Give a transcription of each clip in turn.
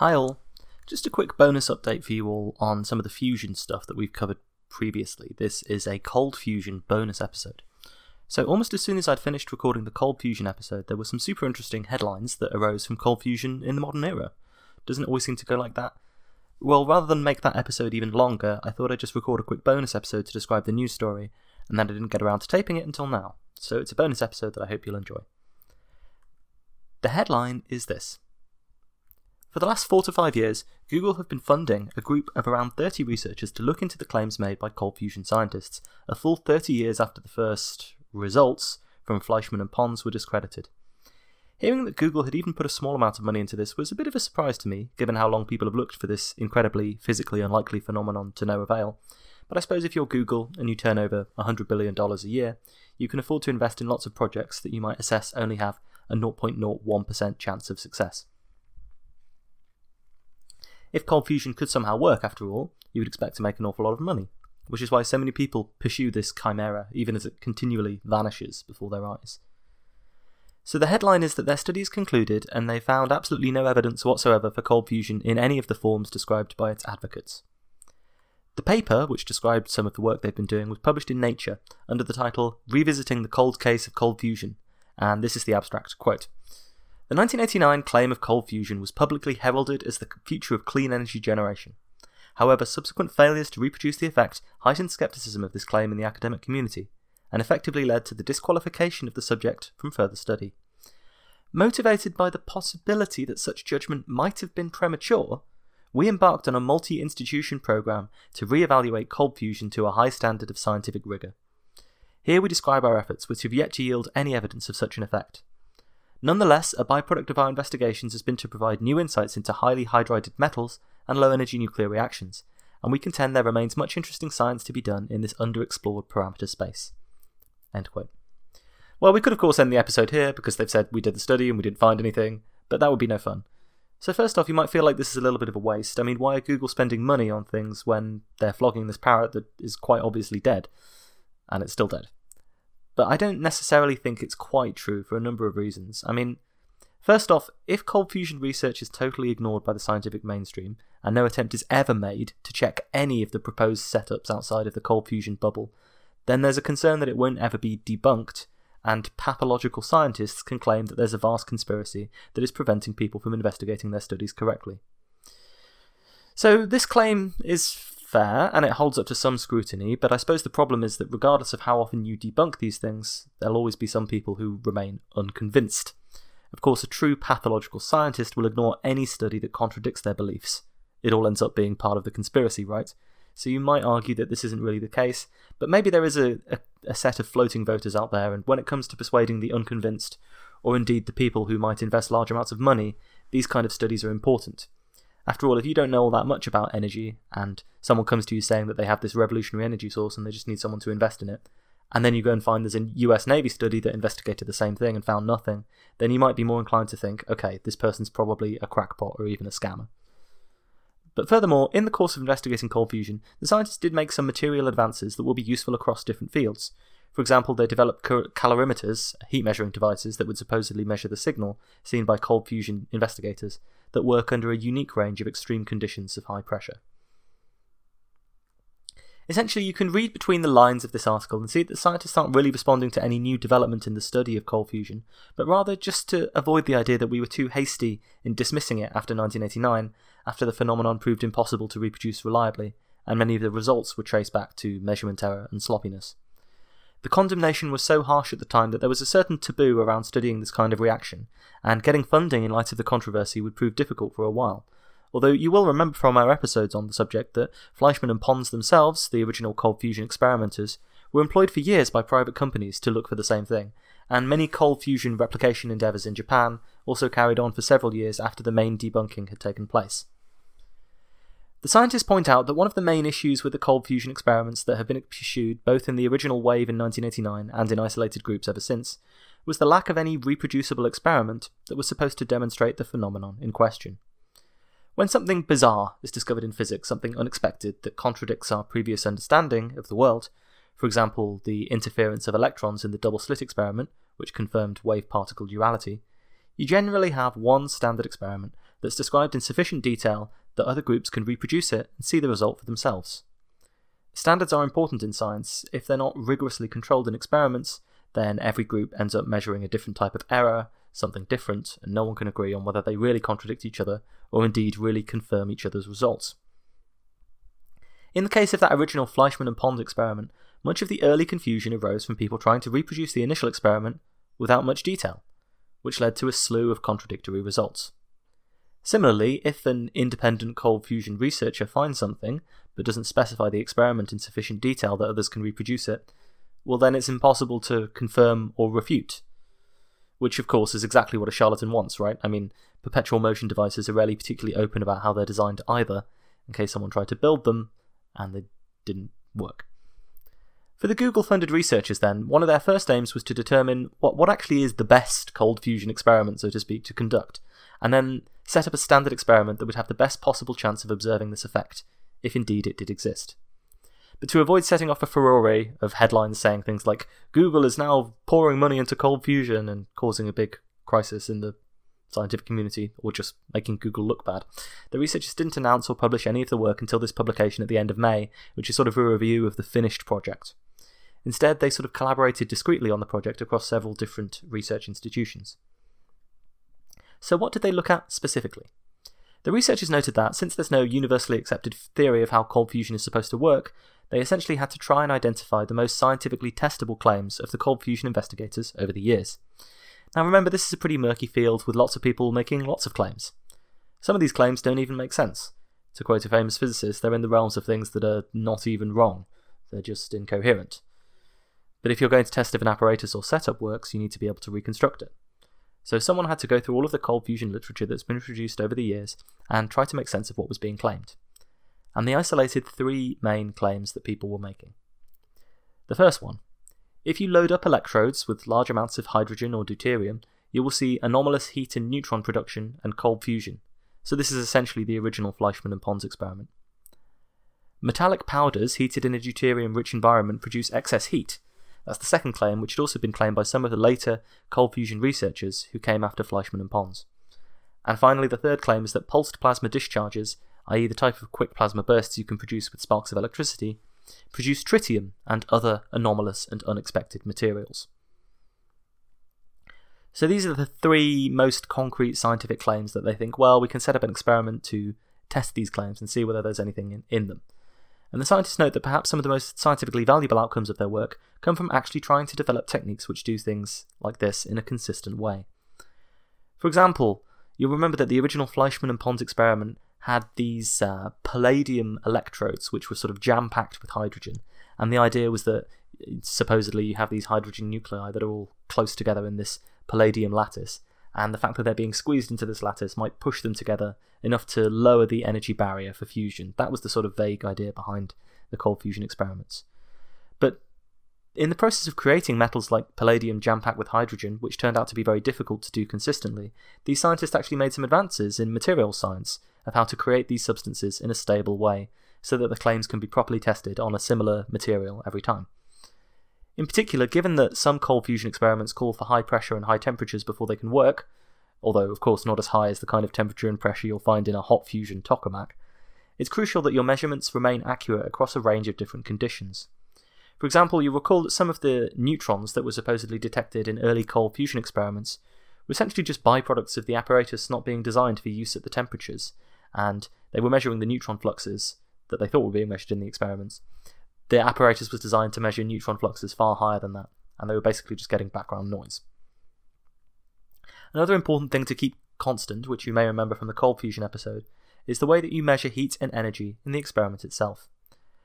Hi all. Just a quick bonus update for you all on some of the fusion stuff that we've covered previously. This is a Cold Fusion bonus episode. So, almost as soon as I'd finished recording the Cold Fusion episode, there were some super interesting headlines that arose from Cold Fusion in the modern era. Doesn't it always seem to go like that? Well, rather than make that episode even longer, I thought I'd just record a quick bonus episode to describe the news story, and then I didn't get around to taping it until now. So, it's a bonus episode that I hope you'll enjoy. The headline is this For the last four to five years, Google have been funding a group of around 30 researchers to look into the claims made by cold fusion scientists, a full 30 years after the first results from Fleischmann and Pons were discredited. Hearing that Google had even put a small amount of money into this was a bit of a surprise to me, given how long people have looked for this incredibly physically unlikely phenomenon to no avail. But I suppose if you're Google and you turn over $100 billion a year, you can afford to invest in lots of projects that you might assess only have a 0.01% chance of success. If cold fusion could somehow work, after all, you would expect to make an awful lot of money, which is why so many people pursue this chimera, even as it continually vanishes before their eyes. So the headline is that their studies concluded and they found absolutely no evidence whatsoever for cold fusion in any of the forms described by its advocates. The paper, which described some of the work they've been doing, was published in Nature under the title Revisiting the Cold Case of Cold Fusion and this is the abstract quote. The 1989 claim of cold fusion was publicly heralded as the future of clean energy generation. However, subsequent failures to reproduce the effect heightened skepticism of this claim in the academic community, and effectively led to the disqualification of the subject from further study. Motivated by the possibility that such judgment might have been premature, we embarked on a multi institution program to re evaluate cold fusion to a high standard of scientific rigour. Here we describe our efforts, which have yet to yield any evidence of such an effect. Nonetheless, a byproduct of our investigations has been to provide new insights into highly hydrided metals and low energy nuclear reactions, and we contend there remains much interesting science to be done in this underexplored parameter space. Well, we could of course end the episode here because they've said we did the study and we didn't find anything, but that would be no fun. So, first off, you might feel like this is a little bit of a waste. I mean, why are Google spending money on things when they're flogging this parrot that is quite obviously dead? and it's still dead. But I don't necessarily think it's quite true for a number of reasons. I mean, first off, if cold fusion research is totally ignored by the scientific mainstream, and no attempt is ever made to check any of the proposed setups outside of the cold fusion bubble, then there's a concern that it won't ever be debunked, and pathological scientists can claim that there's a vast conspiracy that is preventing people from investigating their studies correctly. So, this claim is fair and it holds up to some scrutiny, but I suppose the problem is that regardless of how often you debunk these things, there'll always be some people who remain unconvinced. Of course, a true pathological scientist will ignore any study that contradicts their beliefs. It all ends up being part of the conspiracy, right? So you might argue that this isn't really the case, but maybe there is a, a, a set of floating voters out there, and when it comes to persuading the unconvinced, or indeed the people who might invest large amounts of money, these kind of studies are important. After all, if you don't know all that much about energy and someone comes to you saying that they have this revolutionary energy source and they just need someone to invest in it, and then you go and find there's a US Navy study that investigated the same thing and found nothing, then you might be more inclined to think, okay, this person's probably a crackpot or even a scammer. But furthermore, in the course of investigating cold fusion, the scientists did make some material advances that will be useful across different fields. For example, they developed calorimeters, heat measuring devices that would supposedly measure the signal seen by cold fusion investigators, that work under a unique range of extreme conditions of high pressure. Essentially, you can read between the lines of this article and see that scientists aren't really responding to any new development in the study of cold fusion, but rather just to avoid the idea that we were too hasty in dismissing it after 1989, after the phenomenon proved impossible to reproduce reliably, and many of the results were traced back to measurement error and sloppiness. The condemnation was so harsh at the time that there was a certain taboo around studying this kind of reaction, and getting funding in light of the controversy would prove difficult for a while. Although you will remember from our episodes on the subject that Fleischmann and Pons themselves, the original cold fusion experimenters, were employed for years by private companies to look for the same thing, and many cold fusion replication endeavours in Japan also carried on for several years after the main debunking had taken place. The scientists point out that one of the main issues with the cold fusion experiments that have been pursued both in the original wave in 1989 and in isolated groups ever since was the lack of any reproducible experiment that was supposed to demonstrate the phenomenon in question. When something bizarre is discovered in physics, something unexpected that contradicts our previous understanding of the world, for example, the interference of electrons in the double slit experiment, which confirmed wave particle duality, you generally have one standard experiment that's described in sufficient detail that other groups can reproduce it and see the result for themselves. Standards are important in science. If they're not rigorously controlled in experiments, then every group ends up measuring a different type of error, something different, and no one can agree on whether they really contradict each other or indeed really confirm each other's results. In the case of that original Fleischmann and Pons experiment, much of the early confusion arose from people trying to reproduce the initial experiment without much detail, which led to a slew of contradictory results. Similarly, if an independent cold fusion researcher finds something, but doesn't specify the experiment in sufficient detail that others can reproduce it, well, then it's impossible to confirm or refute. Which, of course, is exactly what a charlatan wants, right? I mean, perpetual motion devices are rarely particularly open about how they're designed either, in case someone tried to build them and they didn't work. For the Google funded researchers, then, one of their first aims was to determine what, what actually is the best cold fusion experiment, so to speak, to conduct, and then set up a standard experiment that would have the best possible chance of observing this effect, if indeed it did exist. But to avoid setting off a furore of headlines saying things like, Google is now pouring money into cold fusion and causing a big crisis in the scientific community, or just making Google look bad. The researchers didn't announce or publish any of the work until this publication at the end of May, which is sort of a review of the finished project. Instead, they sort of collaborated discreetly on the project across several different research institutions. So, what did they look at specifically? The researchers noted that, since there's no universally accepted theory of how cold fusion is supposed to work, they essentially had to try and identify the most scientifically testable claims of the cold fusion investigators over the years. Now, remember, this is a pretty murky field with lots of people making lots of claims. Some of these claims don't even make sense. To quote a famous physicist, they're in the realms of things that are not even wrong, they're just incoherent. But if you're going to test if an apparatus or setup works, you need to be able to reconstruct it. So someone had to go through all of the cold fusion literature that's been produced over the years and try to make sense of what was being claimed. And they isolated three main claims that people were making. The first one if you load up electrodes with large amounts of hydrogen or deuterium, you will see anomalous heat and neutron production and cold fusion. So, this is essentially the original Fleischmann and Pons experiment. Metallic powders heated in a deuterium rich environment produce excess heat, that's the second claim, which had also been claimed by some of the later cold fusion researchers who came after Fleischmann and Pons. And finally, the third claim is that pulsed plasma discharges, i.e., the type of quick plasma bursts you can produce with sparks of electricity, produce tritium and other anomalous and unexpected materials. So these are the three most concrete scientific claims that they think, well, we can set up an experiment to test these claims and see whether there's anything in, in them and the scientists note that perhaps some of the most scientifically valuable outcomes of their work come from actually trying to develop techniques which do things like this in a consistent way. For example, you'll remember that the original Fleischmann and Pons experiment had these uh, palladium electrodes which were sort of jam packed with hydrogen, and the idea was that supposedly you have these hydrogen nuclei that are all close together in this palladium lattice, and the fact that they're being squeezed into this lattice might push them together enough to lower the energy barrier for fusion. That was the sort of vague idea behind the cold fusion experiments. But in the process of creating metals like palladium jam packed with hydrogen, which turned out to be very difficult to do consistently, these scientists actually made some advances in materials science of how to create these substances in a stable way so that the claims can be properly tested on a similar material every time. In particular, given that some cold fusion experiments call for high pressure and high temperatures before they can work, although of course not as high as the kind of temperature and pressure you'll find in a hot fusion tokamak, it's crucial that your measurements remain accurate across a range of different conditions. For example, you recall that some of the neutrons that were supposedly detected in early cold fusion experiments were essentially just byproducts of the apparatus not being designed for use at the temperatures, and they were measuring the neutron fluxes that they thought were being measured in the experiments, the apparatus was designed to measure neutron fluxes far higher than that, and they were basically just getting background noise. Another important thing to keep constant, which you may remember from the cold fusion episode, is the way that you measure heat and energy in the experiment itself.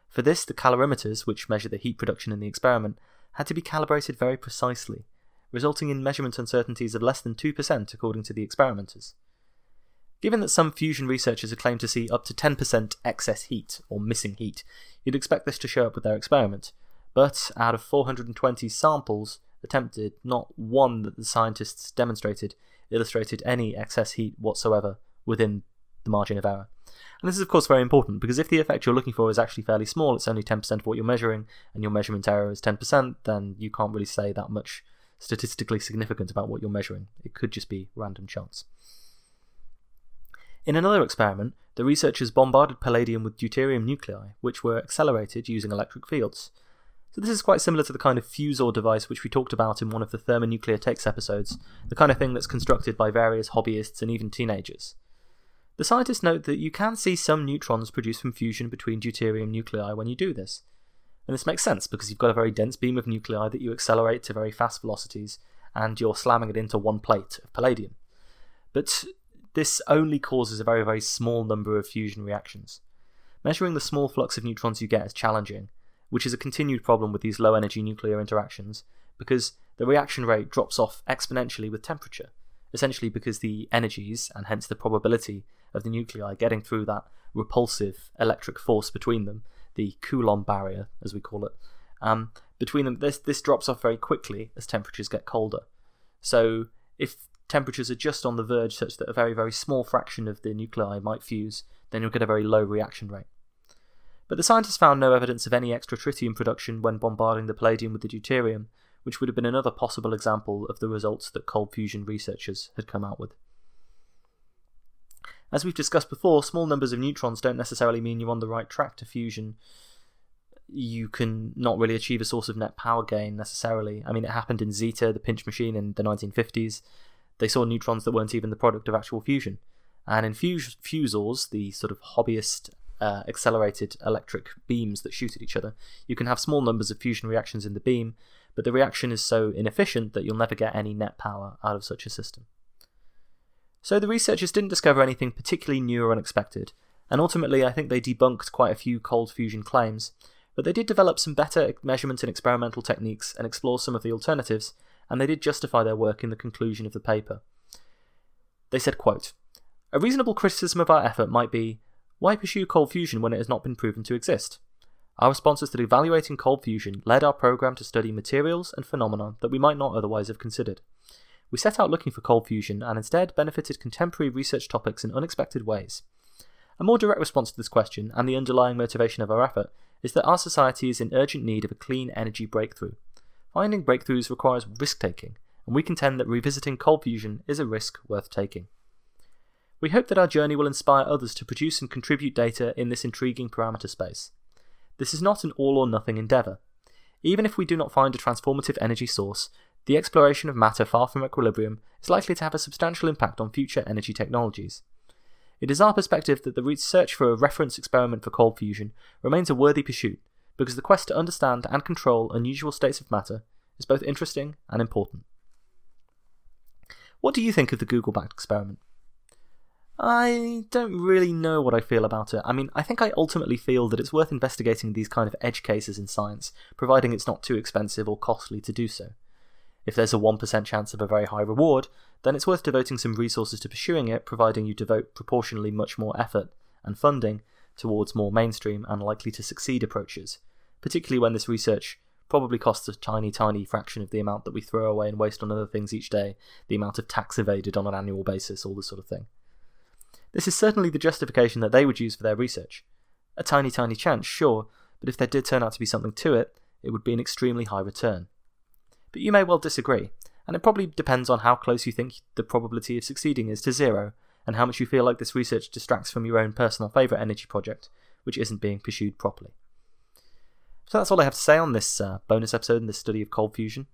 For this, the calorimeters, which measure the heat production in the experiment, had to be calibrated very precisely, resulting in measurement uncertainties of less than 2% according to the experimenters. Given that some fusion researchers have claimed to see up to 10% excess heat, or missing heat, you'd expect this to show up with their experiment. But out of 420 samples attempted, not one that the scientists demonstrated illustrated any excess heat whatsoever within the margin of error. And this is, of course, very important because if the effect you're looking for is actually fairly small, it's only 10% of what you're measuring, and your measurement error is 10%, then you can't really say that much statistically significant about what you're measuring. It could just be random chance. In another experiment, the researchers bombarded palladium with deuterium nuclei, which were accelerated using electric fields. So this is quite similar to the kind of fusor device which we talked about in one of the thermonuclear takes episodes, the kind of thing that's constructed by various hobbyists and even teenagers. The scientists note that you can see some neutrons produced from fusion between deuterium nuclei when you do this. And this makes sense because you've got a very dense beam of nuclei that you accelerate to very fast velocities, and you're slamming it into one plate of palladium. But this only causes a very, very small number of fusion reactions. Measuring the small flux of neutrons you get is challenging, which is a continued problem with these low energy nuclear interactions, because the reaction rate drops off exponentially with temperature, essentially because the energies, and hence the probability of the nuclei getting through that repulsive electric force between them, the Coulomb barrier, as we call it, um, between them, this, this drops off very quickly as temperatures get colder. So if temperatures are just on the verge such that a very, very small fraction of the nuclei might fuse, then you'll get a very low reaction rate. But the scientists found no evidence of any extra tritium production when bombarding the palladium with the deuterium, which would have been another possible example of the results that cold fusion researchers had come out with. As we've discussed before, small numbers of neutrons don't necessarily mean you're on the right track to fusion. You can not really achieve a source of net power gain necessarily. I mean, it happened in Zeta, the pinch machine, in the 1950s. They saw neutrons that weren't even the product of actual fusion. And in fus- fusors, the sort of hobbyist uh, accelerated electric beams that shoot at each other, you can have small numbers of fusion reactions in the beam, but the reaction is so inefficient that you'll never get any net power out of such a system. So the researchers didn't discover anything particularly new or unexpected, and ultimately I think they debunked quite a few cold fusion claims, but they did develop some better measurement and experimental techniques and explore some of the alternatives, and they did justify their work in the conclusion of the paper. They said, quote, A reasonable criticism of our effort might be why pursue cold fusion when it has not been proven to exist? Our response is that evaluating cold fusion led our program to study materials and phenomena that we might not otherwise have considered. We set out looking for cold fusion and instead benefited contemporary research topics in unexpected ways. A more direct response to this question, and the underlying motivation of our effort, is that our society is in urgent need of a clean energy breakthrough. Finding breakthroughs requires risk taking, and we contend that revisiting cold fusion is a risk worth taking. We hope that our journey will inspire others to produce and contribute data in this intriguing parameter space. This is not an all or nothing endeavour. Even if we do not find a transformative energy source, the exploration of matter far from equilibrium is likely to have a substantial impact on future energy technologies. It is our perspective that the research for a reference experiment for cold fusion remains a worthy pursuit, because the quest to understand and control unusual states of matter is both interesting and important. What do you think of the Google backed experiment? I don't really know what I feel about it. I mean, I think I ultimately feel that it's worth investigating these kind of edge cases in science, providing it's not too expensive or costly to do so. If there's a 1% chance of a very high reward, then it's worth devoting some resources to pursuing it, providing you devote proportionally much more effort and funding towards more mainstream and likely to succeed approaches, particularly when this research probably costs a tiny, tiny fraction of the amount that we throw away and waste on other things each day, the amount of tax evaded on an annual basis, all this sort of thing. This is certainly the justification that they would use for their research. A tiny, tiny chance, sure, but if there did turn out to be something to it, it would be an extremely high return. But you may well disagree, and it probably depends on how close you think the probability of succeeding is to zero, and how much you feel like this research distracts from your own personal favourite energy project, which isn't being pursued properly. So that's all I have to say on this uh, bonus episode in the study of cold fusion.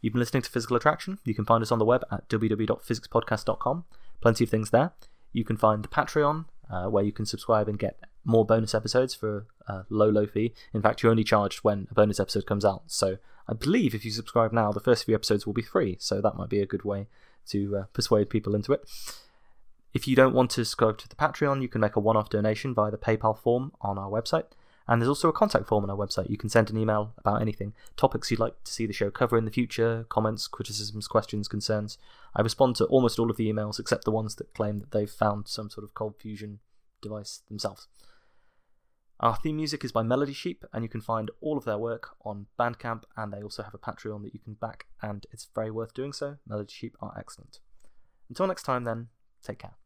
You've been listening to Physical Attraction. You can find us on the web at www.physicspodcast.com. Plenty of things there. You can find the Patreon, uh, where you can subscribe and get more bonus episodes for a low, low fee. In fact, you're only charged when a bonus episode comes out. So I believe if you subscribe now, the first few episodes will be free. So that might be a good way to uh, persuade people into it. If you don't want to subscribe to the Patreon, you can make a one off donation via the PayPal form on our website. And there's also a contact form on our website. You can send an email about anything, topics you'd like to see the show cover in the future, comments, criticisms, questions, concerns. I respond to almost all of the emails except the ones that claim that they've found some sort of cold fusion device themselves. Our theme music is by Melody Sheep, and you can find all of their work on Bandcamp, and they also have a Patreon that you can back, and it's very worth doing so. Melody Sheep are excellent. Until next time, then, take care.